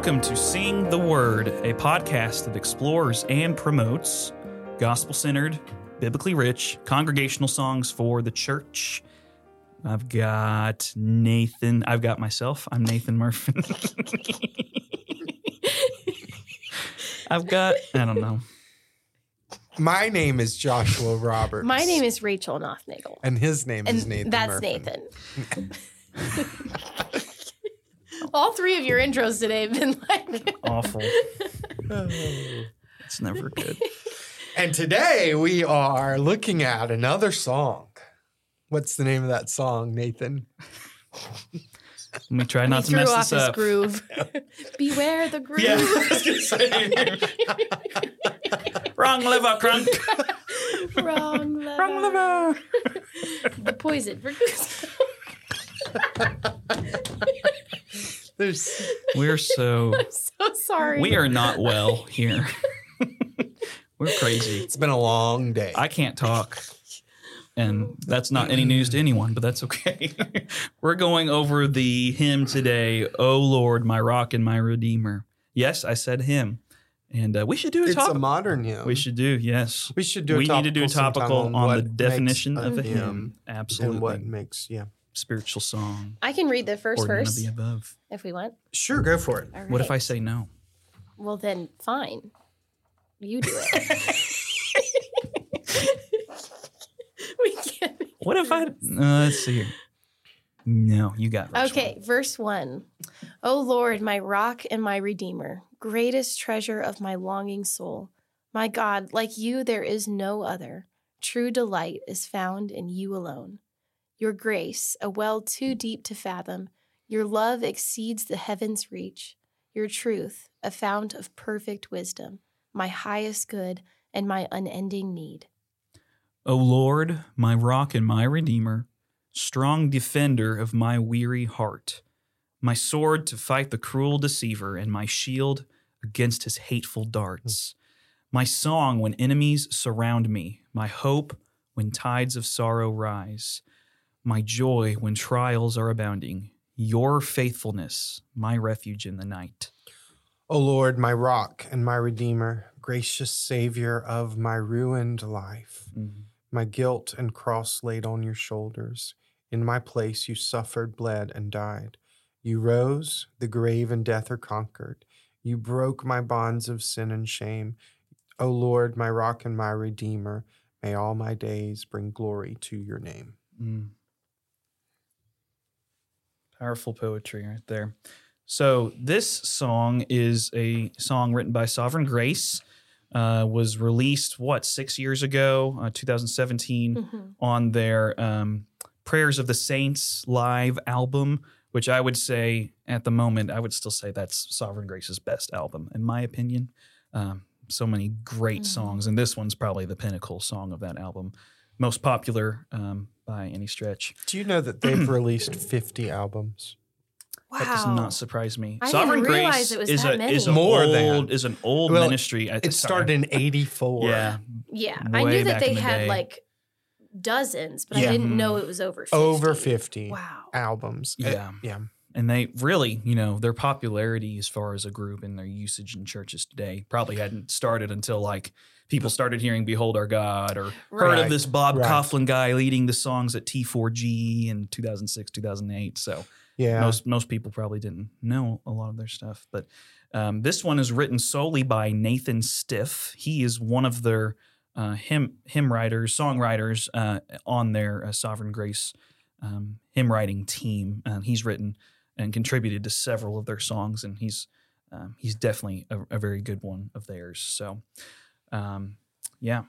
Welcome to Sing the Word, a podcast that explores and promotes gospel centered, biblically rich congregational songs for the church. I've got Nathan. I've got myself. I'm Nathan Murphy. I've got, I don't know. My name is Joshua Roberts. My name is Rachel Nothnagel. and his name And is Nathan. that's Murphy. Nathan. All three of your intros today have been like Awful. It's never good. And today we are looking at another song. What's the name of that song, Nathan? Let me try not he to threw mess off this his up. groove. Beware the groove. Yeah, I was gonna say. Wrong liver, crunk. Wrong lever. Wrong liver. The poison. There's We're so I'm so sorry. we are not well here. We're crazy. it's been a long day. I can't talk. And that's not any news to anyone, but that's okay. We're going over the hymn today, O Lord, my rock and my redeemer. Yes, I said him. And uh, we should do a it's topic. a modern hymn. we should do, yes. We should do. A we need to do a sometime topical on, the makes definition of a hymn. hymn Absolutely. and what makes yeah. Spiritual song. I can read the first or none of verse the above. if we want. Sure, go for it. All What if I say no? Well, then fine. You do it. we can't. What if I? Uh, let's see here. No, you got verse Okay, verse one. O Lord, my rock and my redeemer, greatest treasure of my longing soul. My God, like you, there is no other. True delight is found in you alone. Your grace, a well too deep to fathom, your love exceeds the heavens' reach. Your truth, a fount of perfect wisdom, my highest good and my unending need. O Lord, my rock and my redeemer, strong defender of my weary heart, my sword to fight the cruel deceiver, and my shield against his hateful darts, my song when enemies surround me, my hope when tides of sorrow rise, my joy when trials are abounding, your faithfulness, my refuge in the night. O Lord, my rock and my redeemer, gracious Savior of my ruined life, Mhm. my guilt and cross laid on your shoulders. In my place you suffered, bled, and died. You rose, the grave and death are conquered. You broke my bonds of sin and shame. O Lord, my rock and my redeemer, may all my days bring glory to your name. Mm. Powerful poetry right there. So this song is a song written by Sovereign Grace. Uh, was released what six years ago, uh, 2017, Mhm. on their um, Prayers of the Saints live album, which I would say at the moment I would still say that's Sovereign Grace's best album in my opinion. Um, so many great Mhm. songs, and this one's probably the pinnacle song of that album, most popular um, by any stretch. Do you know that they've released 50 albums? Wow. That does not surprise me. I didn't Sovereign realize Grace it was is that a many. is an More old than. is an old Well, ministry. I- It sorry. started in 84. yeah, Yeah, I way knew that back they in the had day. like dozens, but Yeah. I didn't know it was over 50. Over 50 Wow. albums. Uh, Yeah. yeah. and they really, you know, their popularity as far as a group and their usage in churches today probably hadn't started until like people started hearing "Behold Our God" or heard of this Bob right. Kauflin guy leading the songs at T4G in 2006, 2008. So Yeah. most most people probably didn't know a lot of their stuff. But um, this one is written solely by Nathan Stiff. He is one of their uh, hymn hymn writers, songwriters uh, on their uh, Sovereign Grace um, hymn writing team. Uh, he's written and contributed to several of their songs, and he's um, he's definitely a, a very good one of theirs. So, um, yeah.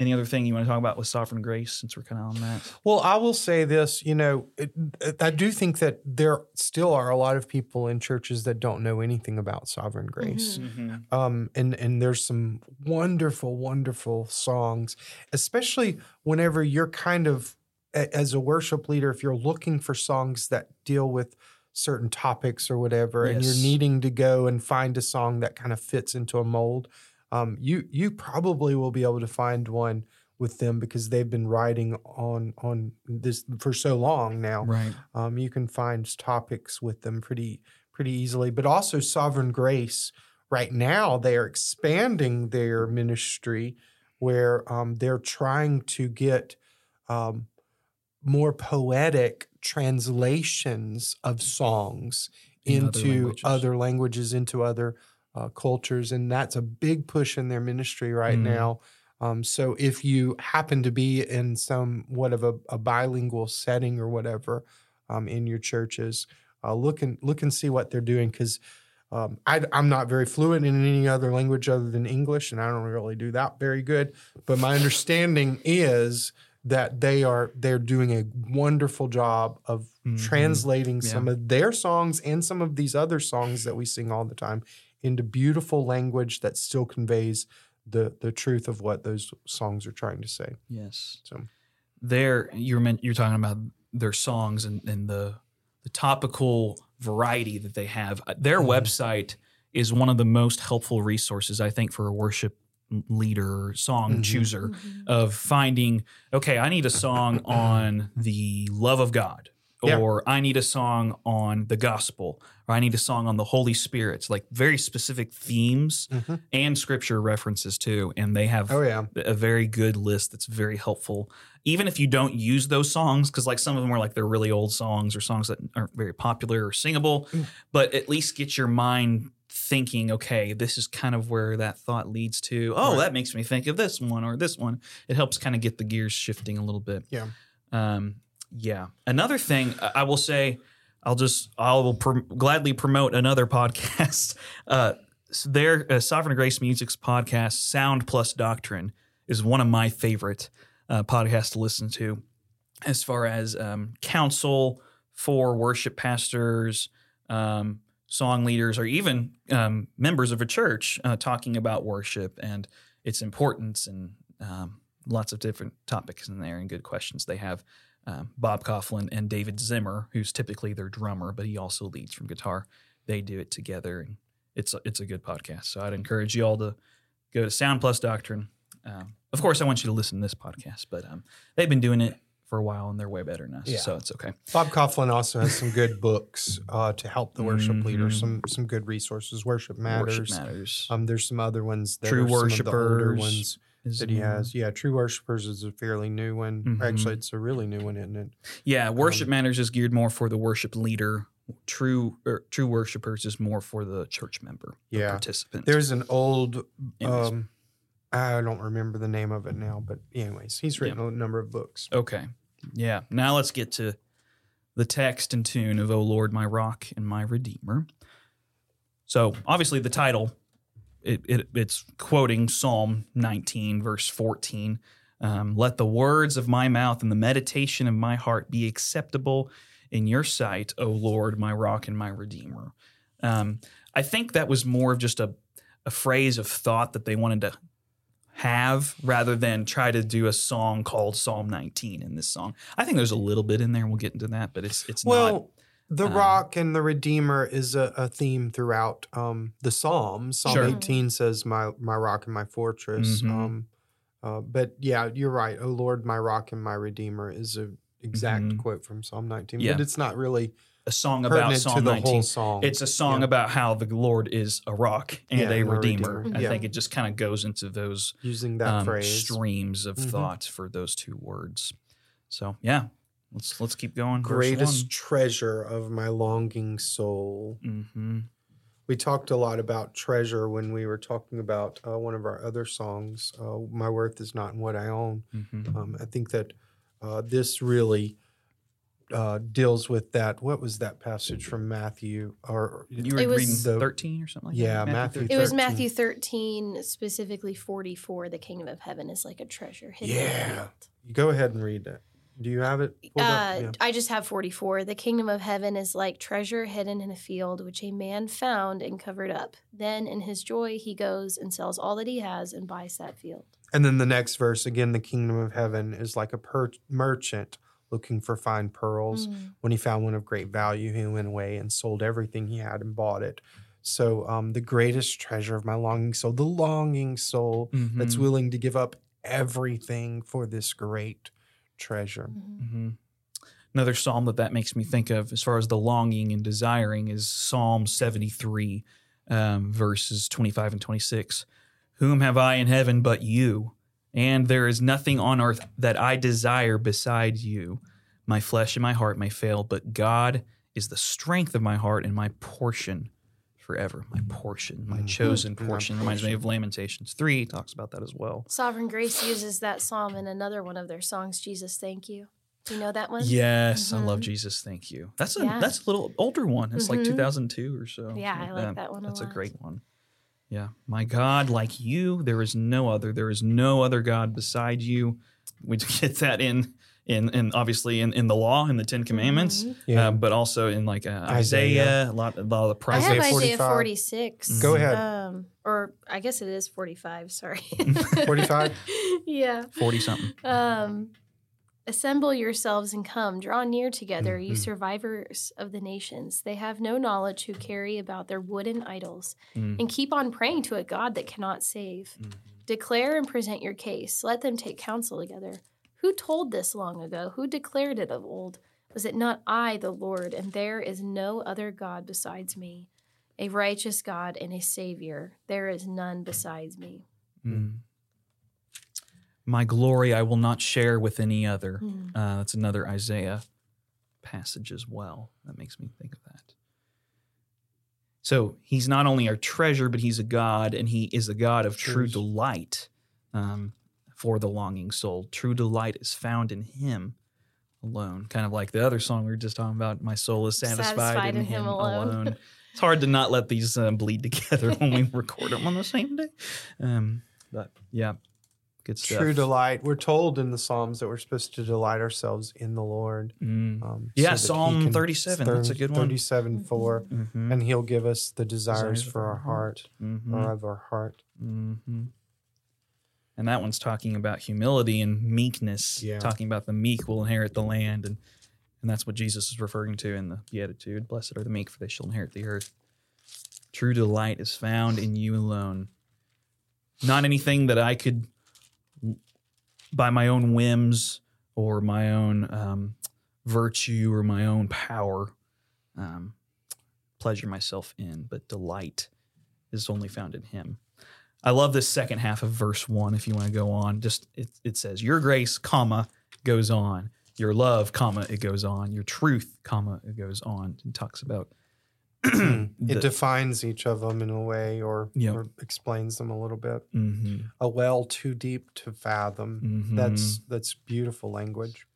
Any other thing you want to talk about with Sovereign Grace since we're kind of on that? Well, I will say this, you know, it, it- I do think that there still are a lot of people in churches that don't know anything about sovereign grace. Mhm. Um, and and there's some wonderful, wonderful songs, especially whenever you're kind of as a worship leader, if you're looking for songs that deal with certain topics or whatever, and you're needing to go and find a song that kind of fits into a mold, um, you you probably will be able to find one with them because they've been writing on on this for so long now. Right. Um, you can find topics with them pretty pretty easily. But also Sovereign Grace. Right now, they are expanding their ministry where um, they're trying to get um, more poetic translations of songs In other into languages. other languages, into other uh, cultures, and that's a big push in their ministry right Mm. now. Um, so if you happen to be in somewhat of a, a bilingual setting or whatever um, in your churches, uh, look and look and see what they're doing because um, I, am not very fluent in any other language other than English, and I don't really do that very good. But my understanding is that they are they're doing a wonderful job of Mhm. translating Yeah. some of their songs and some of these other songs that we sing all the time into beautiful language that still conveys the the truth of what those songs are trying to say. Yes. So There, you're meant, you're talking about their songs and, and the the topical variety that they have. Uh, Their Mhm. website is one of the most helpful resources I think for a worship leader, or song Mhm. chooser, Mhm. of finding. Okay, I need a song on the love of God. Yeah. Or I need a song on the gospel, or I need a song on the Holy Spirit. It's like very specific themes Mhm. and scripture references too. And they have oh yeah, a very good list that's very helpful. Even if you don't use those songs, because like some of them are like they're really old songs or songs that aren't very popular or singable, Mm. but at least get your mind thinking, okay, this is kind of where that thought leads to. Oh, Right. that makes me think of this one or this one. It helps kind of get the gears shifting a little bit. Yeah. Um, yeah. Another thing I will say, I'll just I will pr- gladly promote another podcast. Uh, their uh, Sovereign Grace Music's podcast, Sound Plus Doctrine, is one of my favorite uh, podcasts to listen to, as far as um, counsel for worship pastors, um, song leaders, or even um, members of a church uh, talking about worship and its importance and um, lots of different topics in there and good questions they have. Um, Bob Kauflin and David Zimmer, who's typically their drummer, but he also leads from guitar. They do it together, and it's a, it's a good podcast. So I'd encourage you all to go to Sound Plus Doctrine. Um, of course, I want you to listen to this podcast, but um, they've been doing it for a while and they're way better than us, Yeah. so it's okay. Bob Kauflin also has some good books uh, to help the worship leaders. Mhm. Some some good resources. Worship matters. Worship matters. Um, there's some other ones that True are some of the older Worshipers ones is that he one. has. Yeah, True Worshipers is a fairly new one. Mhm. Actually, it's a really new one, isn't it? Yeah, worship Um, matters is geared more for the worship leader. True, or true worshipers is more for the church member, the Yeah. participant. There's an old. Um, I don't remember the name of it now, but anyways, he's written a number of books. Okay. Yeah. Now let's get to the text and tune of O Lord, my rock and my redeemer. So obviously the title, it, it, it's quoting Psalm 19, verse 14. Um, Let the words of my mouth and the meditation of my heart be acceptable in your sight, O Lord, my rock and my redeemer. Um, I think that was more of just a, a phrase of thought that they wanted to have rather than try to do a song called Psalm 19 in this song. I think there's a little bit in there, we'll get into that, but it's it's not. Well, the um, rock and the redeemer is a, a theme throughout um, the Psalms. Psalm Sure. 18 says, "My my rock and my fortress." Mhm. Um, uh, but yeah, you're right. Oh Lord, my rock and my redeemer" is an exact Mhm. quote from Psalm 19. Yeah. But it's not really A song about Psalm the 19. whole song. It's a song Yeah. about how the Lord is a rock and Yeah, a redeemer. redeemer. I think it just kind of goes into those using that um, phrase. streams of Mhm. thought for those two words. So yeah, let's let's keep going. Greatest treasure of my longing soul. hmm We talked a lot about treasure when we were talking about uh, one of our other songs, uh, "My Worth Is Not in What I Own." hmm Um, I think that uh, this really uh, deals with that. What was that passage from Matthew? Or You were It was- reading The- thirteen or something. Like Yeah, that? Matthew It was Matthew 13, specifically 44. The kingdom of heaven is like a treasure hidden Yeah. the field. go ahead and read that. Do you have it? Uh, Yeah. I just have 44. The kingdom of heaven is like treasure hidden in a field, which a man found and covered up. Then, in his joy, he goes and sells all that he has and buys that field. And then the next verse again, the kingdom of heaven is like a per- merchant looking for fine pearls. Mm. When he found one of great value, he went away and sold everything he had and bought it. So, um, the greatest treasure of my longing soul, the longing soul that's Mhm. willing to give up everything for this great treasure. Mhm. hmm another psalm that that makes me think of as far as the longing and desiring is Psalm 73, um, verses 25 and 26. Whom have I in heaven but you? And there is nothing on earth that I desire besides you. My flesh and my heart may fail, but God is the strength of my heart and my portion forever. My portion, my Mhm. chosen My portion. Reminds me of Lamentations 3, talks about that as well. Sovereign Grace uses that psalm in another one of their songs, Jesus, Thank You. Do you know that one? Yes, I love Mhm. Jesus. Thank you. That's a Yeah. that's a little older one. It's like Mhm. 2002 or so. Yeah, I like that one a That's a lot. great one. Yeah, my God, like you, there is no other. There is no other God beside you. We get that in in and obviously in, in the law in the Ten Commandments, Mhm. Yeah. uh, but also in like uh, Isaiah. Isaiah, a lot, a lot of the I have. Isaiah 45. 46. Go ahead. Um, or I guess it is 45. Sorry. 45? yeah. Forty something. Um, Assemble yourselves and come, draw near together, you Mhm. survivors of the nations. They have no knowledge who carry about their wooden idols, Mm. and keep on praying to a God that cannot save. Declare and present your case. Let them take counsel together. Who told this long ago? Who declared it of old? Was it not I, the Lord, and there is no other God besides me? A righteous God and a Savior. There is none besides me. Mm. My glory I will not share with any other. Mm. Uh, that's another Isaiah passage as well. That makes me think of that. So he's not only our treasure, but he's a God, and he is a God of true delight um, for the longing soul. True delight is found in him alone. Kind of like the other song we were just talking about. My soul is satisfied, Satisfied in, in him, him alone. alone. it's hard to not let these um, bleed together when we record them on the same day. Um, but yeah, good stuff. True delight. We're told in the Psalms that we're supposed to delight ourselves in the Lord. Mm. Um, Yeah, that he Psalm can- 37, that's a good one. 37 4. Mhm. And he'll give us the Desires desires, for our our heart, Mhm. or of our heart. hmm And that one's talking about humility and meekness. Yeah. Talking about the meek will inherit the land, and and that's what Jesus is referring to in the Beatitude. Blessed are the meek, for they shall inherit the earth. True delight is found in you alone. Not anything that I could, by my own whims or my own um, virtue or my own power, um, pleasure myself in, but delight is only found in Him. I love this second half of verse one. If you want to go on, just it, it says, "Your grace, comma, goes on. Your love, comma, it goes on. Your truth, comma, it goes on." And talks about it the- defines each of them in a way or, Yeah. or explains them a little bit. Mhm, A well too deep to fathom. mhm. That's that's beautiful language.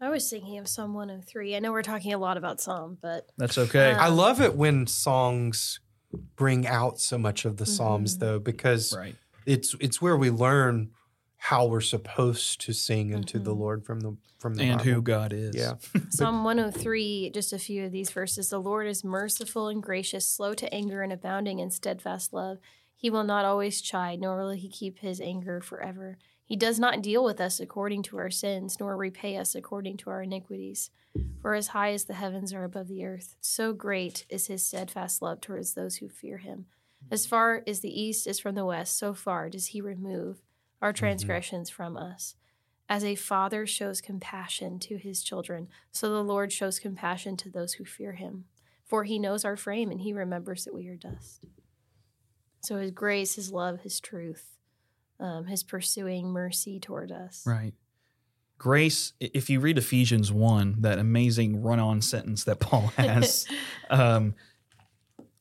I was thinking of Psalm 103. I know we're talking a lot about Psalm, but that's okay. Uh, I love it when songs bring out so much of the Psalms Mhm. though, because right. it's it's where we learn how we're supposed to sing unto the Mhm. Lord from the from the And Bible. who God is. Yeah. Psalm 103, just a few of these verses. The Lord is merciful and gracious, slow to anger and abounding in steadfast love. He will not always chide, nor will he keep his anger forever. He does not deal with us according to our sins, nor repay us according to our iniquities. For as high as the heavens are above the earth, so great is his steadfast love towards those who fear him. As far as the east is from the west, so far does he remove our transgressions from us. As a father shows compassion to his children, so the Lord shows compassion to those who fear him. For he knows our frame and he remembers that we are dust. So his grace, his love, his truth, um, his pursuing mercy toward us. Right. Grace, if you read Ephesians 1, that amazing run on sentence that Paul has, um,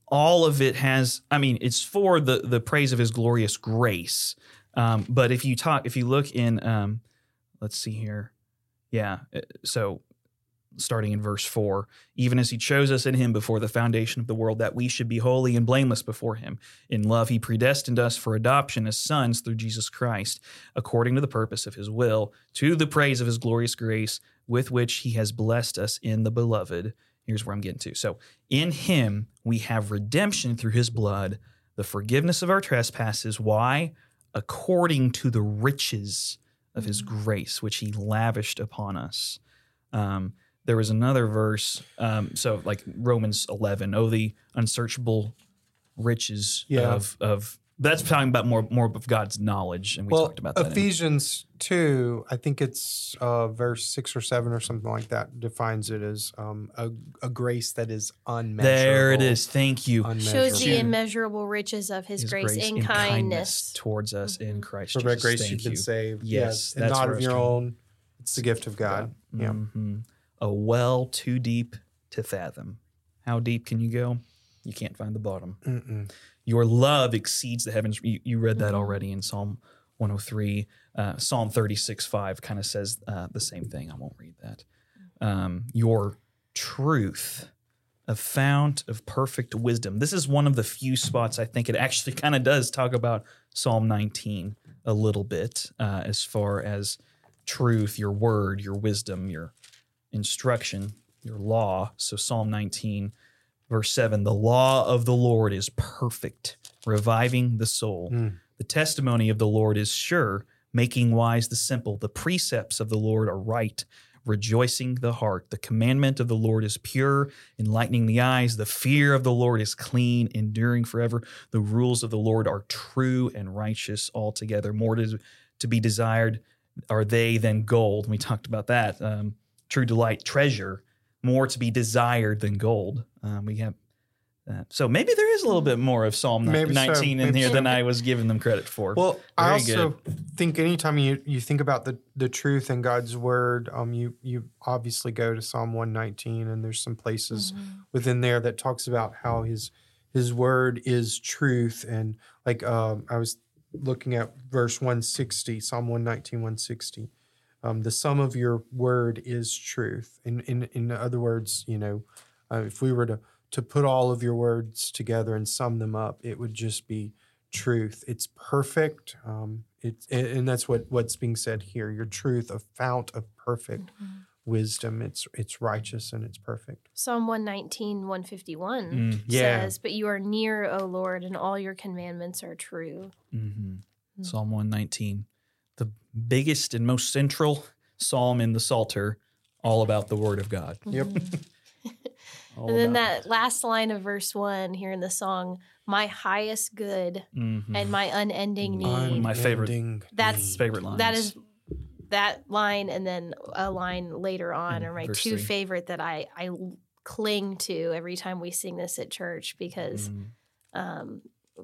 all of it has, I mean, it's for the, the praise of his glorious grace. Um, but if you talk, if you look in, um, let's see here. Yeah. uh, So starting in verse 4 even as he chose us in him before the foundation of the world that we should be holy and blameless before him. In love he predestined us for adoption as sons through jesus christ according to the purpose of his will to the praise of his glorious grace with which he has blessed us in the beloved. Here's where i'm getting to. So in him we have redemption through his blood the forgiveness of our trespasses. Why? According to the riches of his grace which he lavished upon us. Um, there was another verse um, so like romans 11 oh the unsearchable riches Yeah. of of That's talking about more more of God's knowledge, and we well, talked about that. in- Ephesians 2, I think it's uh, verse 6 or 7 or something like that, defines it as um, a, a grace that is unmeasurable. there it is. Thank you. Shows the immeasurable riches of his, grace, and and kindness. towards us in Mhm. Christ For Jesus. by grace Thank you've been you. saved. Yes, and that's not of your own. It's the gift of God. Yeah. Mhm. A well too deep to fathom. How deep can you go? You can't find the bottom. Mm-mm. Your love exceeds the heavens. You, you read that Mhm. already in Psalm 103. Uh, Psalm 36, 5 kind of says uh, the same thing. I won't read that. Um, your truth, a fount of perfect wisdom. This is one of the few spots I think it actually kind of does talk about Psalm 19 a little bit uh, as far as truth, your word, your wisdom, your instruction, your law. So Psalm 19, verse 7 the law of the Lord is perfect, reviving the soul. Mm. The testimony of the Lord is sure, making wise the simple. The precepts of the Lord are right, rejoicing the heart. The commandment of the Lord is pure, enlightening the eyes. The fear of the Lord is clean, enduring forever. The rules of the Lord are true and righteous altogether. More to, to be desired are they than gold. We talked about that. Um, true delight, treasure, more to be desired than gold. Um, we have that. So maybe there is a little bit more of Psalm ni- Maybe so. 19 in Maybe here so. than I was giving them credit for. Well, I Very also think anytime you, you think about the, the truth in God's word, um, you you obviously go to Psalm 119, and there's some places Mhm. within there that talks about how his his word is truth, and like um, I was looking at verse 160, Psalm 119, 160. Um, the sum of your word is truth. In in in other words, you know, uh, if we were to to put all of your words together and sum them up, it would just be truth. It's perfect. Um, it, and that's what what's being said here. Your truth, a fount of perfect Mhm. wisdom. It's it's righteous and it's perfect. Psalm 119, 151 Mm, Yeah. says, But you are near, O Lord, and all your commandments are true. mhm. Mm. Psalm 119, the biggest and most central psalm in the Psalter, all about the Word of God. Yep. Mhm. And then about that last line of verse one here in the song, my highest good Mhm. and my unending need. My favorite- Unending That's need. favorite line. that is that line and then a line later on In are my two three. favorite that I I cling to every time we sing this at church because Mm. um,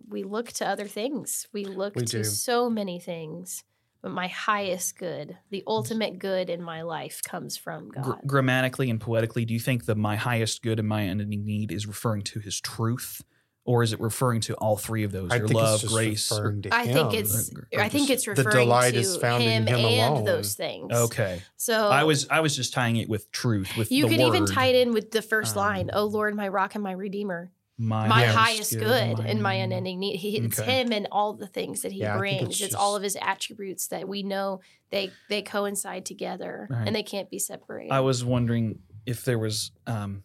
we look to other things. We look We to do. so many things, but my highest good, the ultimate good in my life, comes from Gr- God. grammatically and poetically, do you think the my highest good and my unending need is referring to his truth, or is it referring to all three of those? I Your think love, it's grace. or- referring to I think it's Or- I think it's the referring delight to is found in him, him and alone. those things. okay. So I was I was just tying it with truth with you the could even tie it in with the first Um, line, "Oh Lord, my rock and my redeemer, my, my highest highest good, and my unending- need." He, it's Okay. him and all the things that he Yeah, brings. it's It's, all of his attributes that we know they they coincide together Right. and they can't be separated. I was wondering if there was um,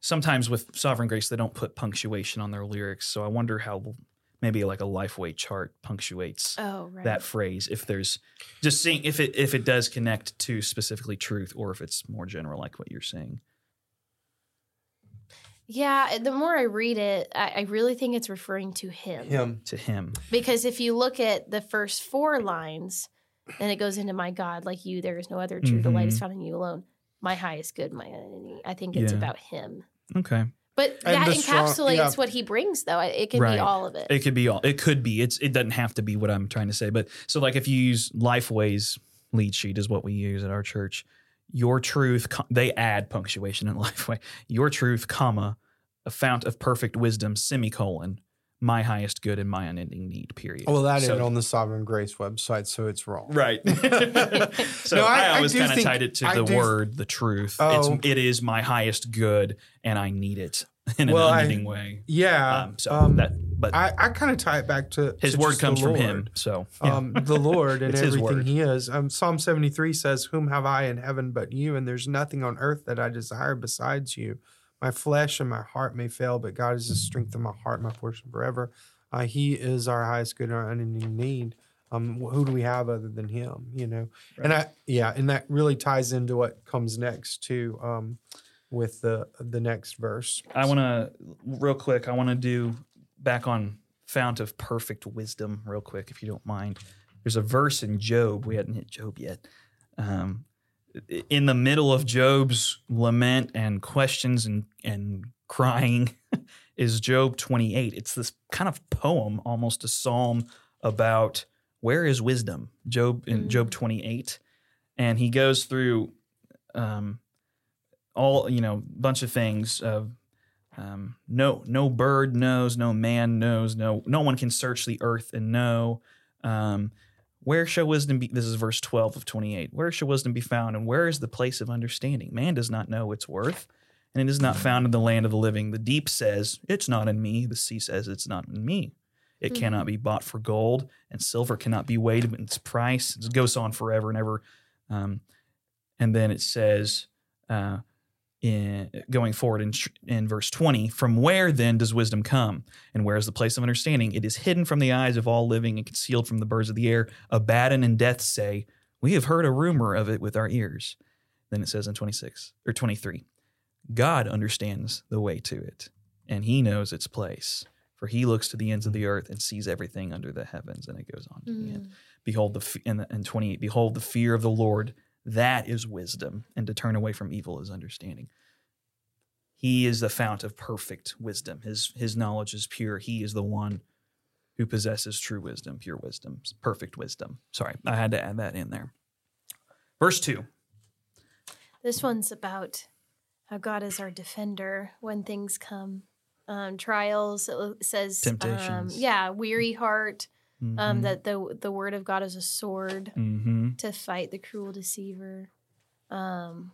sometimes with Sovereign Grace they don't put punctuation on their lyrics, so I wonder how maybe like a Lifeway chart punctuates oh right. that phrase. If there's just seeing if it if it does connect to specifically truth, or if it's more general like what you're saying. Yeah, eh, the more I read it, I, I really think it's referring to him. him. To him, Because if you look at the first four lines, and it goes into my God, like you, there is no other true delight is mm-hmm. found in you alone. My highest good, my enemy. I think it's Yeah. about him. okay. But And that the strong- encapsulates yeah. what he brings, though. It can Right. be all of it. It could be all. It could be. It's. It doesn't have to be what I'm trying to say. But so like if you use Lifeway's lead sheet is what we use at our church. Your truth. They add punctuation in Lifeway. Your truth, comma, a fount of perfect wisdom, semicolon, my highest good and my unending need. Period. Well, that So- ain't on the Sovereign Grace website, so it's wrong. Right. so No, I- I, I always kind of tied it to I the do- word, the truth. Oh. It's it is my highest good, and I need it in Well, an I- unending way. Yeah. Um, so um, that, but I, I kind of tie it back to his to word comes from him. So yeah. um, the Lord and everything. He is. Um, Psalm 73 says, Whom have I in heaven but you? And there's nothing on earth that I desire besides you. My flesh and my heart may fail, but God is the strength of my heart, my portion forever. Uh, he is our highest good and our unending need. Um, who do we have other than Him? You know, and I yeah, and that really ties into what comes next too, um, with the the next verse. I want to real quick. I want to do back on fount of perfect wisdom, real quick, if you don't mind. There's a verse in Job. We hadn't hit Job yet. Um, in the middle of Job's lament and questions and, and crying is Job 28. It's this kind of poem, almost a psalm about where is wisdom? Job in Mm. Job 28. And he goes through um, all, you know, bunch of things of um, no no bird knows, no man knows, no no one can search the earth and know. Um, where shall wisdom be? This is verse 12 of 28. Where shall wisdom be found, and where is the place of understanding? Man does not know its worth, and it is not found in the land of the living. The deep says, It's not in me. The sea says, It's not in me. It Mhm. cannot be bought for gold, and silver cannot be weighed in its price. It goes on forever and ever. Um, and then it says, uh, in going forward in, in verse 20 from where then does wisdom come? And where is the place of understanding? It is hidden from the eyes of all living and concealed from the birds of the air. Abaddon and death say we have heard a rumor of it with our ears then it says in 26 or 23 god understands the way to it and he knows its place. For he looks to the ends of the earth and sees everything under the heavens. And it goes on to the end. Mm. behold the the, in 28 behold the fear of the lord that is wisdom and to turn away from evil is understanding. He is the fount of perfect wisdom. His his knowledge is pure. He is the one who possesses true wisdom pure wisdom perfect wisdom. Sorry i had to add that in there. Verse 2 This one's about how God is our defender when things come. Um, trials, it says, um, yeah, weary heart. Um, Mhm. that the the word of God is a sword Mhm. to fight the cruel deceiver. Um,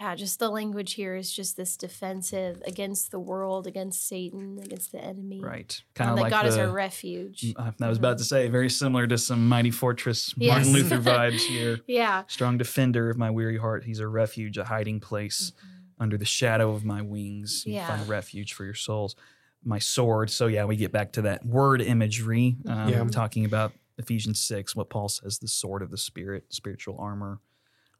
yeah, just the language here is just this defensive against the world, against Satan, against the enemy. right Um, kind of like God is the, our refuge. I I was about to say very similar to some mighty fortress Martin Yes. Luther vibes here. Yeah. Strong defender of my weary heart. He's a refuge, a hiding place under the shadow of my wings. You Yeah. find refuge for your souls. My sword. So yeah, we get back to that word imagery. Um, Yeah. Talking about Ephesians six, what Paul says, the sword of the spirit, spiritual armor,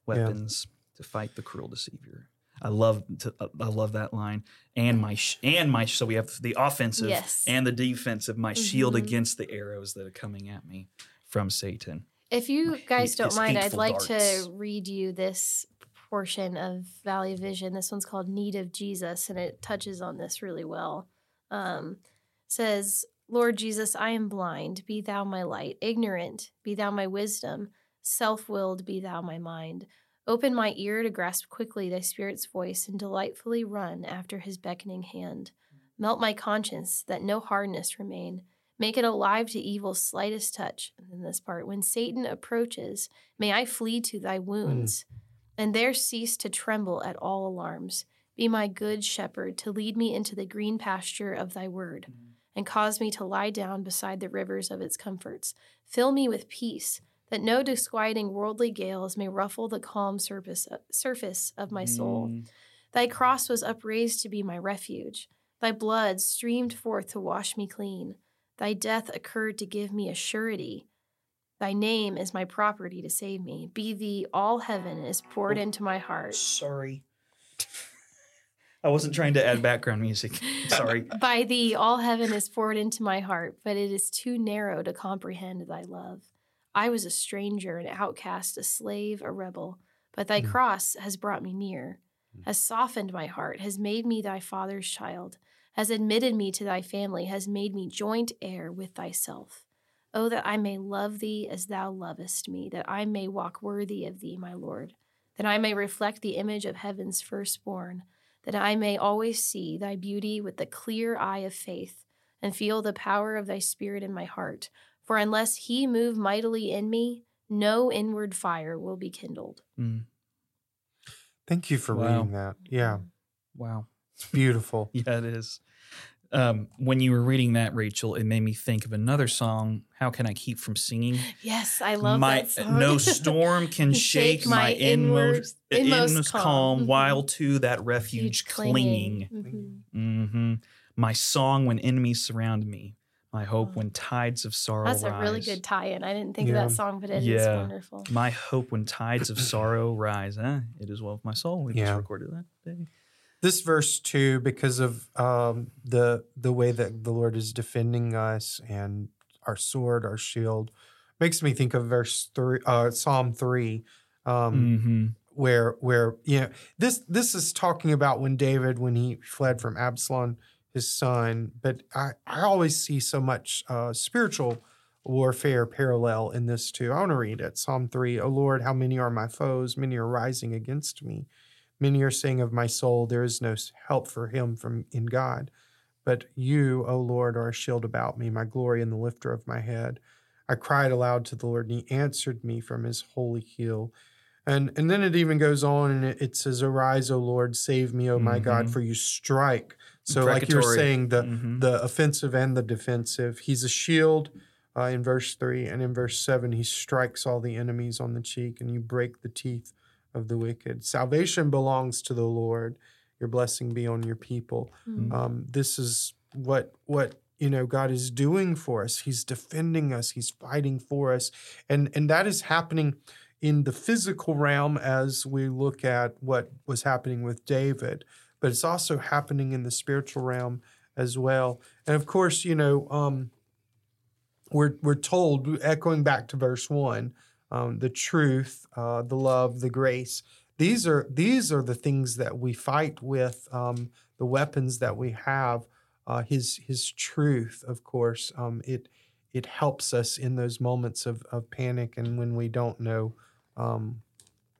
weapons to fight the cruel deceiver. I love to, I love that line. And my sh- and my so we have the offensive Yes. and the defensive. My shield Mhm. against the arrows that are coming at me from Satan. If you guys don't mind, I'd like darts. to read you this portion of Valley Vision. This one's called Need of Jesus, and it touches on this really well. Um, says, Lord Jesus, I am blind, be thou my light, ignorant, be thou my wisdom, self willed, be thou my mind. Open my ear to grasp quickly thy spirit's voice and delightfully run after his beckoning hand. Melt my conscience that no hardness remain. Make it alive to evil's slightest touch. And then this part, when Satan approaches, may I flee to thy wounds, and there cease to tremble at all alarms. Be my good shepherd to lead me into the green pasture of thy word, and cause me to lie down beside the rivers of its comforts. Fill me with peace, that no disquieting worldly gales may ruffle the calm surface, surface of my soul. Mm. Thy cross was upraised to be my refuge. Thy blood streamed forth to wash me clean. Thy death occurred to give me a surety. Thy name is my property to save me. Be thee all heaven is poured into my heart. Sorry. I wasn't trying to add background music. Sorry. By thee all heaven is poured into my heart, but it is too narrow to comprehend thy love. I was a stranger, an outcast, a slave, a rebel, but thy Mm. cross has brought me near, has softened my heart, has made me thy father's child, has admitted me to thy family, has made me joint heir with thyself. Oh, that I may love thee as thou lovest me, that I may walk worthy of thee, my Lord, that I may reflect the image of heaven's firstborn, that I may always see thy beauty with the clear eye of faith, and feel the power of thy spirit in my heart. For unless he move mightily in me, no inward fire will be kindled. Mm, Thank you for Wow. reading that. Yeah, wow. it's beautiful. Yeah, it is. Um, when you were reading that, Rachel, it made me think of another song. How can I keep from singing? Yes, I love my that song. no storm can shake, my inmost, inmost, calm, Mhm. while to that refuge clinging. Mhm. hmm My song when enemies surround me. My hope when tides of sorrow That's a rise. really good tie-in. I didn't think Yeah. of that song, but it is Yeah. wonderful. My hope when tides of sorrow rise. Eh, it is well with my soul. We just recorded that today. This verse too, because of um, the the way that the Lord is defending us and our sword, our shield, makes me think of verse three, uh, Psalm three, um, Mm-hmm. where where you know this this is talking about when David when he fled from Absalom, his son. But I I always see so much uh, spiritual warfare parallel in this too. I want to read it. Psalm three. O Lord, how many are my foes? Many are rising against me. Many are saying of my soul, there is no help for him from in God. But you, O Lord, are a shield about me, my glory and the lifter of my head. I cried aloud to the Lord, and he answered me from his holy hill. And and then it even goes on and it, it says, Arise, O Lord, save me, O my God, Mhm. for you strike. So like you were Imprecatory. saying, the Mhm. the offensive and the defensive. He's a shield uh, in verse three, and in verse seven, he strikes all the enemies on the cheek, and you break the teeth of the wicked. Salvation belongs to the Lord. Your blessing be on your people. Mm. Um, this is what what you know God is doing for us. He's defending us. He's fighting for us, and and that is happening in the physical realm as we look at what was happening with David, but it's also happening in the spiritual realm as well. And of course, you know, um, we're we're told, echoing back to verse one, um, the truth, uh, the love, the grace. These are these are the things that we fight with. Um, the weapons that we have. Uh, his his truth, of course, um, it it helps us in those moments of of panic and when we don't know, um,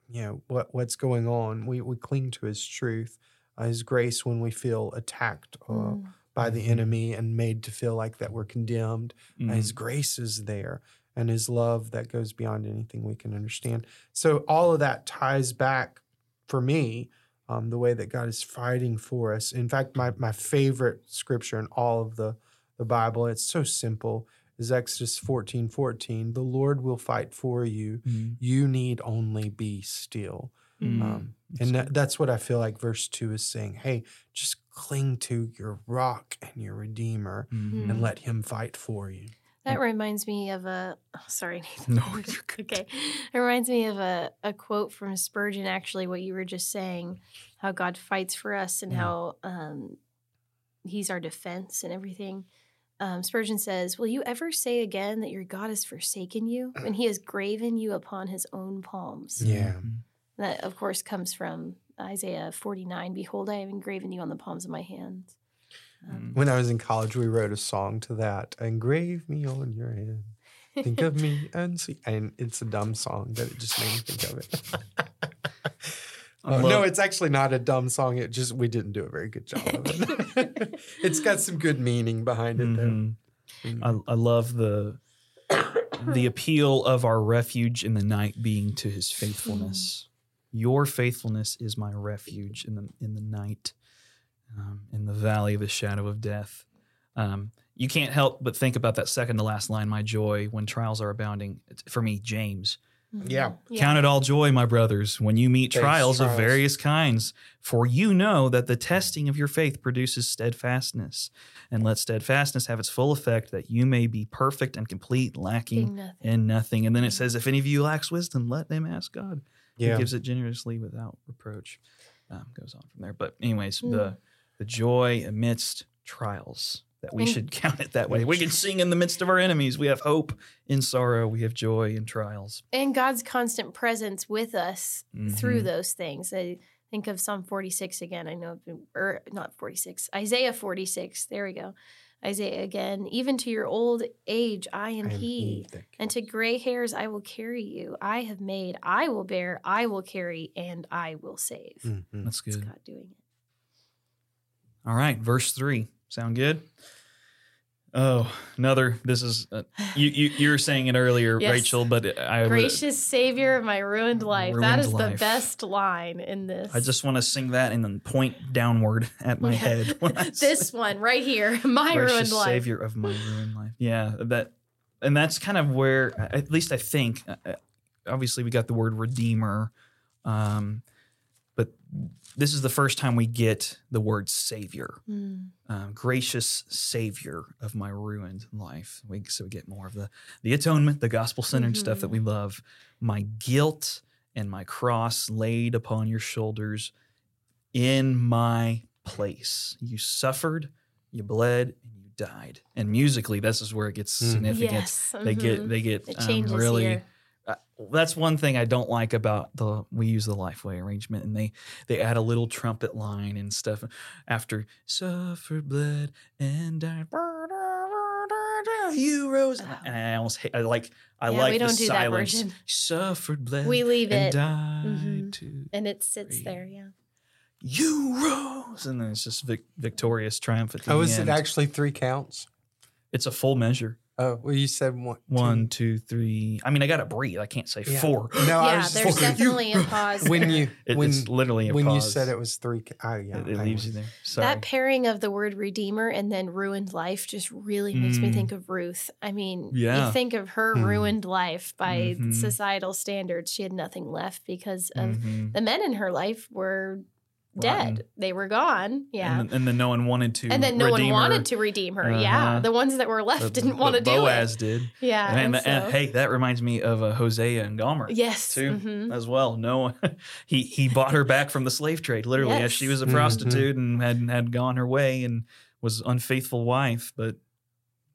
you know what what's going on. We we cling to his truth, uh, his grace when we feel attacked uh, Mm. by the Mhm. enemy and made to feel like that we're condemned. Uh, His grace is there and his love that goes beyond anything we can understand. So all of that ties back for me um, the way that God is fighting for us. In fact, my my favorite scripture in all of the the Bible, it's so simple, is Exodus 14, 14. The Lord will fight for you. Mhm. You need only be still. Mm. Um, and that, that's what I feel like verse two is saying. Hey, just cling to your rock and your redeemer Mhm. and let him fight for you. That reminds me of a. Oh, sorry, Nathan. No, you're okay. It reminds me of a, a quote from Spurgeon, actually, what you were just saying, how God fights for us and Yeah. how um, he's our defense and everything. Um, Spurgeon says, Will you ever say again that your God has forsaken you and he has graven you upon his own palms? Yeah. Mhm. That, of course, comes from Isaiah 49 Behold, I have engraven you on the palms of my hands. Um, When I was in college, we wrote a song to that. Engrave me on your hand. Think of me and see. And it's a dumb song, but it just made me think of it. Uh, no, it's actually not a dumb song. It just we didn't do a very good job of it. it's got some good meaning behind it, Mhm. though. Mm. I, I love the the appeal of our refuge in the night being to his faithfulness. Your faithfulness is my refuge in the in the night, um, in the valley of the shadow of death. Um, you can't help but think about that second to last line, "My joy when trials are abounding." It's, for me, James, Yeah. Count it all joy, my brothers, when you meet Face trials, of various kinds, for you know that the testing of your faith produces steadfastness. And let steadfastness have its full effect, that you may be perfect and complete, lacking nothing. in nothing. And then it says, if any of you lacks wisdom, let them ask God. Yeah. He gives it generously without reproach. Um, goes on from there. But, anyways, Mm. the, the joy amidst trials. That we And- should count it that way. We can sing in the midst of our enemies. We have hope in sorrow. We have joy in trials. and God's constant presence with us through Mhm. those things. I think of Psalm 46 again. I know, I've been- or not 46, Isaiah 46. There we go. Isaiah again. Even to your old age, I am, I am he. that And to gray hairs, I will carry you. I have made, I will bear, I will carry, and I will save. Mhm. That's It's good. God doing it. All right, verse three. Sound good? Oh, another. This is uh, you, you. You were saying it earlier, Yes. Rachel, but I would- Gracious Savior of my ruined life. that Ruined is the best line in this. I just want to sing that and then point downward at my head. This one right here, my Gracious ruined life. Savior of my ruined life. Yeah, that, and that's kind of where, at least I think. uh, uh, Obviously, we got the word redeemer, um, but this is the first time we get the word savior. Mm. um, gracious Savior of my ruined life. We, so we get more of the the atonement, the gospel centered stuff that we love. My guilt and my cross laid upon your shoulders. in my place. You suffered, you bled, and you died. And musically, this is where it gets Mm. significant. Yes. They get they get it um, really. here. That's one thing I don't like about the we use the Lifeway arrangement, and they they add a little trumpet line and stuff after suffered, bled, and died. You rose, and I- and I almost hate, I like I Yeah, like we the don't do that silence. version. Suffered, bled, We leave and it, died Mhm. to and it sits free. there. Yeah. you rose, and then it's just vic- victorious triumph at the Oh, is end. it actually three counts? it's a full measure. Oh, well, you said one. two. One, two, three. I mean, I got to breathe. I can't say Yeah. four. No, I yeah, was there's thinking- definitely a pause. when you It, when it's literally a when you said it was three. ca- Oh, yeah, it, it I leaves was- you there. Sorry. That pairing of the word redeemer and then ruined life just really makes me Mm. think of Ruth. I mean, Yeah. you think of her Hmm. ruined life by Mhm. societal standards. She had nothing left because of Mhm. the men in her life were Rotten. dead. They were gone. Yeah. And, then- and then no one wanted to. And then no one wanted her. to redeem her. Yeah. Uh-huh. The ones that were left But- didn't want to but do Boaz it. did. Yeah. and, and and so- hey, that reminds me of uh, Hosea and Gomer. yes. too. mhm. As well, no, one- he he bought her back from the slave trade. Literally, as she was a prostitute and had had gone her way and was unfaithful wife, but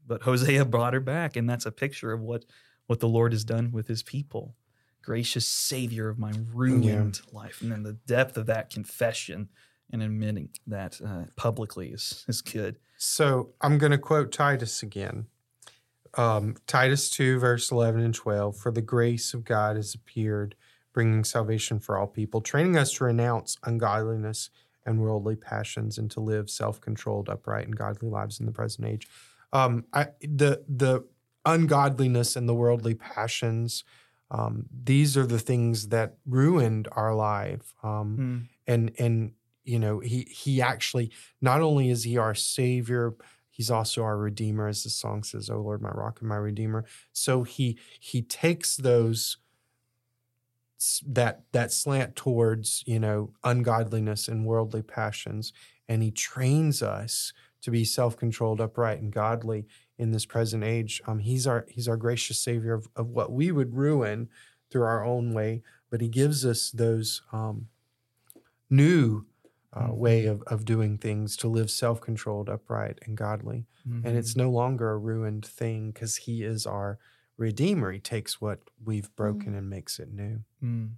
but Hosea brought her back, and that's a picture of what what the Lord has done with His people. Gracious Savior of my ruined life, and then the depth of that confession and admitting that uh, publicly is is good. So I'm going to quote Titus again. Um, Titus 2, verse 11 and 12. For the grace of God has appeared, bringing salvation for all people, training us to renounce ungodliness and worldly passions and to live self controlled, upright, and godly lives in the present age. Um, I, the, the ungodliness and the worldly passions, um, these are the things that ruined our life. Um, and and you know he he actually not only is he our savior he's also our redeemer as the song says oh lord my rock and my redeemer so he he takes those that that slant towards you know ungodliness and worldly passions and he trains us to be self-controlled upright and godly in this present age um, he's our he's our gracious savior of, of what we would ruin through our own way but he gives us those um, new uh, Mhm. way of, of doing things to live self-controlled upright and godly and Mm-hmm. it's no longer a ruined thing because he is our redeemer he takes what we've broken and makes it new Mm.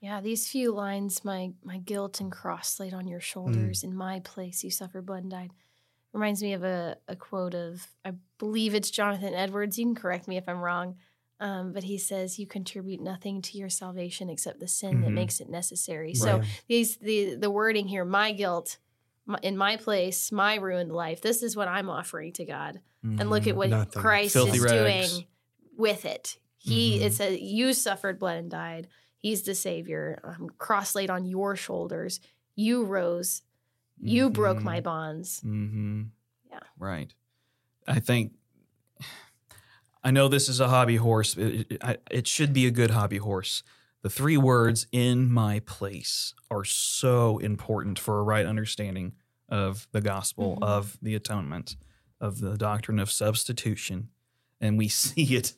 Yeah, these few lines, my my guilt and cross laid on your shoulders. In my place, you suffered blood and died. Reminds me of a, a quote of I believe it's Jonathan Edwards. You can correct me if I'm wrong, um, but he says you contribute nothing to your salvation except the sin that Mhm. makes it necessary. So these the the wording here, my guilt, my, in my place, my ruined life. This is what I'm offering to God, and look at what Nothing. Christ Filthy is rags. doing with it. He Mhm. it says you suffered, bled, and died. He's the Savior. Um, cross laid on your shoulders. You rose. You broke Mhm. my bonds. Mm-hmm. Yeah. Right. I think. I know this is a hobby horse. It, it, it should be a good hobby horse. The three words "in my place" are so important for a right understanding of the gospel, Mhm. of the atonement, of the doctrine of substitution, and we see it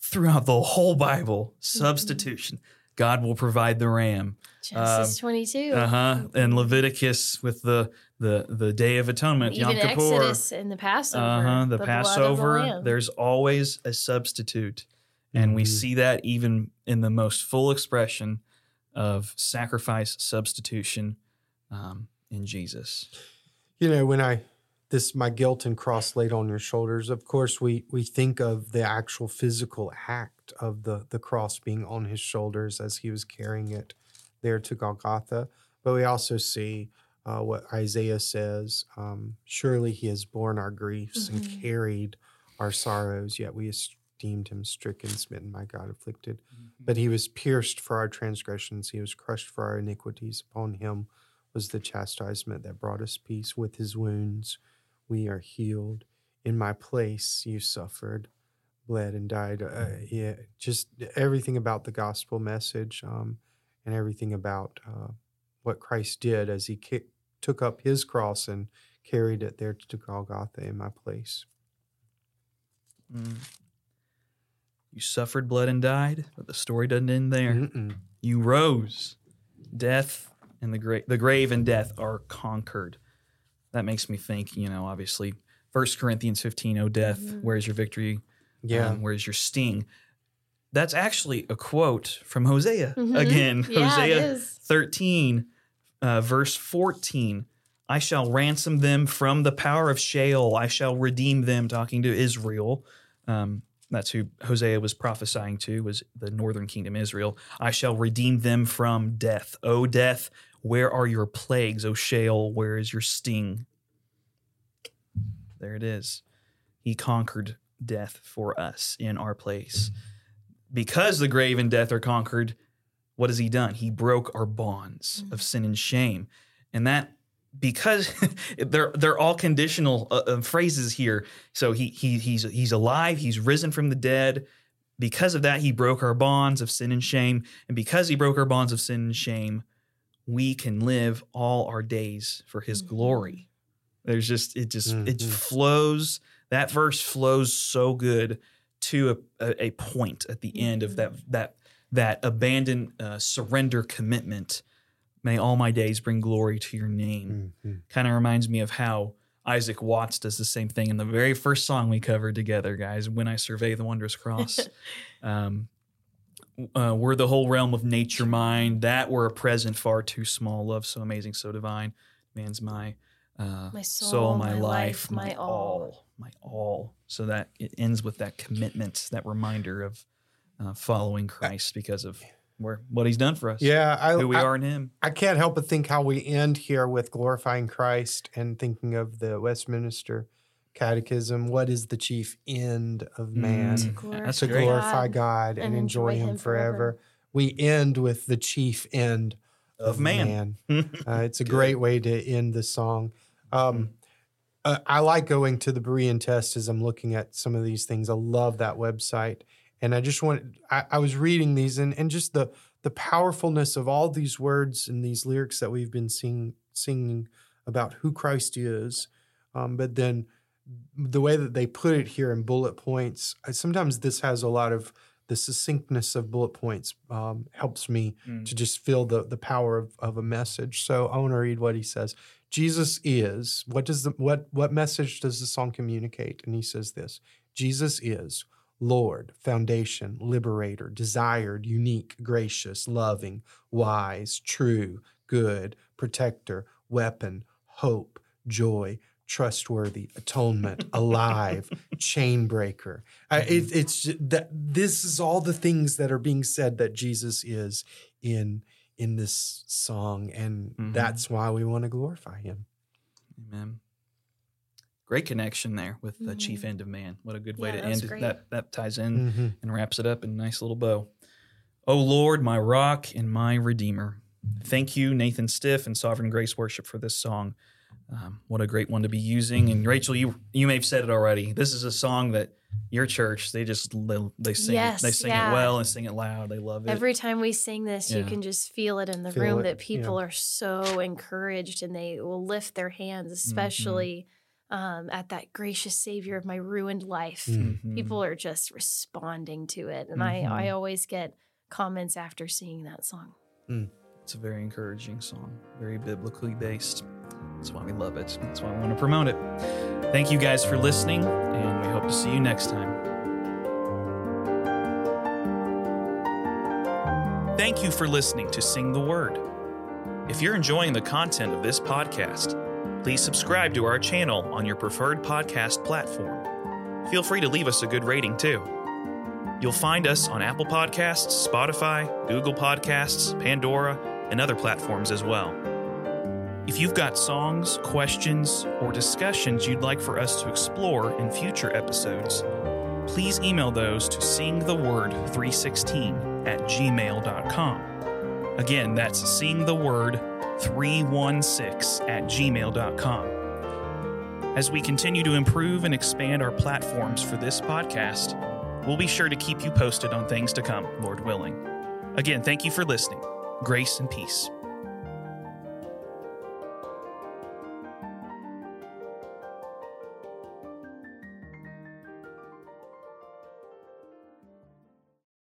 throughout the whole Bible. Substitution. God will provide the ram. Genesis 22. Uh huh. And Leviticus with the the the Day of Atonement, Even Yom Kippur. Exodus and the Passover. Uh huh. The, blood of Passover. Lamb. there's always a substitute, and we Mhm. see that even in the most full expression of sacrifice substitution um, in Jesus. you know when i this my guilt and cross laid on your shoulders of course we we think of the actual physical act of the the cross being on his shoulders as he was carrying it there to golgotha but we also see uh, what isaiah says um, surely he has borne our griefs and Mhm. carried our sorrows yet we esteemed him stricken smitten by god afflicted but he was pierced for our transgressions he was crushed for our iniquities upon him was the chastisement that brought us peace. With his wounds, we are healed. In my place, you suffered, bled, and died. Uh, yeah, just everything about the gospel message um, and everything about uh, what Christ did as he ki- took up his cross and carried it there to Golgotha in my place. Mm. You suffered, blood and died, but the story doesn't end there. Mm-mm. You rose. Death and the grave, the grave and death are conquered. That makes me think, you know, obviously, First Corinthians 15, oh death, Mhm. where's your victory? Yeah. Um, where's your sting? That's actually a quote from Hosea Mhm. again. Yeah, it Hosea is. 13, uh, verse 14. I shall ransom them from the power of Sheol. I shall redeem them, talking to Israel. Um, that's who Hosea was prophesying to, was the northern kingdom Israel. I shall redeem them from death. O death, where are your plagues? O Sheol, where is your sting? There it is. He conquered death for us in our place. Because the grave and death are conquered, what has he done? He broke our bonds of sin and shame. And that because they're they're all conditional uh, uh, phrases here. So he he he's he's alive, he's risen from the dead. Because of that he broke our bonds of sin and shame, and because he broke our bonds of sin and shame, we can live all our days for his Mhm. glory. There's just it just it Mhm. flows that verse flows so good to a, a, a point at the end of that that that abandoned uh, surrender commitment. May all my days bring glory to your name. Mhm. Kind of reminds me of how Isaac Watts does the same thing in the very first song we covered together, guys. When I survey the wondrous cross, um, uh, we're the whole realm of nature mine. That were a present far too small. Love so amazing, so divine. Man's my uh, My soul, my, my life, life, my all. My all. So that it ends with that commitment, that reminder of uh, following Christ because of where what He's done for us, Yeah, I, who we I, are in Him. I can't help but think how we end here with glorifying Christ and thinking of the Westminster Catechism. What is the chief end of man? Mm. glorify That's to great. glorify God and, and enjoy, enjoy Him, him forever. forever. We end with the chief end Of man. Uh, it's a great way to end the song. Um, uh, I like going to the Berean test as I'm looking at some of these things. I love that website, and I just want. I, I was reading these and and just the the powerfulness of all these words and these lyrics that we've been sing, singing about who Christ is, um, but then the way that they put it here in bullet points. I- Sometimes this has a lot of the succinctness of bullet points um, helps me Mm. to just feel the the power of, of a message. So I want to read what he says. Jesus is what does the what what message does the song communicate? And he says this: Jesus is Lord, foundation, liberator, desired, unique, gracious, loving, wise, true, good, protector, weapon, hope, joy, trustworthy, atonement, alive, chain breaker. I, it, it's that this is all the things that are being said that Jesus is in in this song, and Mhm. that's why we want to glorify Him. Amen. Great connection there with the Mhm. chief end of man. What a good way Yeah, to that end it. great. That that ties in Mhm. and wraps it up in a nice little bow. O Lord, my rock and my redeemer. Thank you, Nathan Stiff and Sovereign Grace Worship, for this song. Um, what a great one to be using. And Rachel, you you may have said it already. This is a song that your church they just they, they sing Yes, it, they sing yeah. it well and sing it loud. They love it. Every time we sing this, you can just feel it in the Feel room it, that people are so encouraged and they will lift their hands, Mm-hmm. especially um, at that gracious Savior of my ruined life. Mm. Mhm. People are just responding to it. And Mhm. I, I always get comments after singing that song. It's a very encouraging song, very biblically based. That's why we love it. That's why I want to promote it. Thank you guys for listening, and we hope to see you next time. Thank you for listening to Sing the Word. If you're enjoying the content of this podcast, please subscribe to our channel on your preferred podcast platform. Feel free to leave us a good rating too. You'll find us on Apple Podcasts, Spotify, Google Podcasts, Pandora, and other platforms as well. If you've got songs, questions, or discussions you'd like for us to explore in future episodes, please email those to singtheword316 at gmail.com. Again, that's singtheword316 at gmail.com. As we continue to improve and expand our platforms for this podcast, we'll be sure to keep you posted on things to come, Lord willing. Again, thank you for listening. Grace and peace.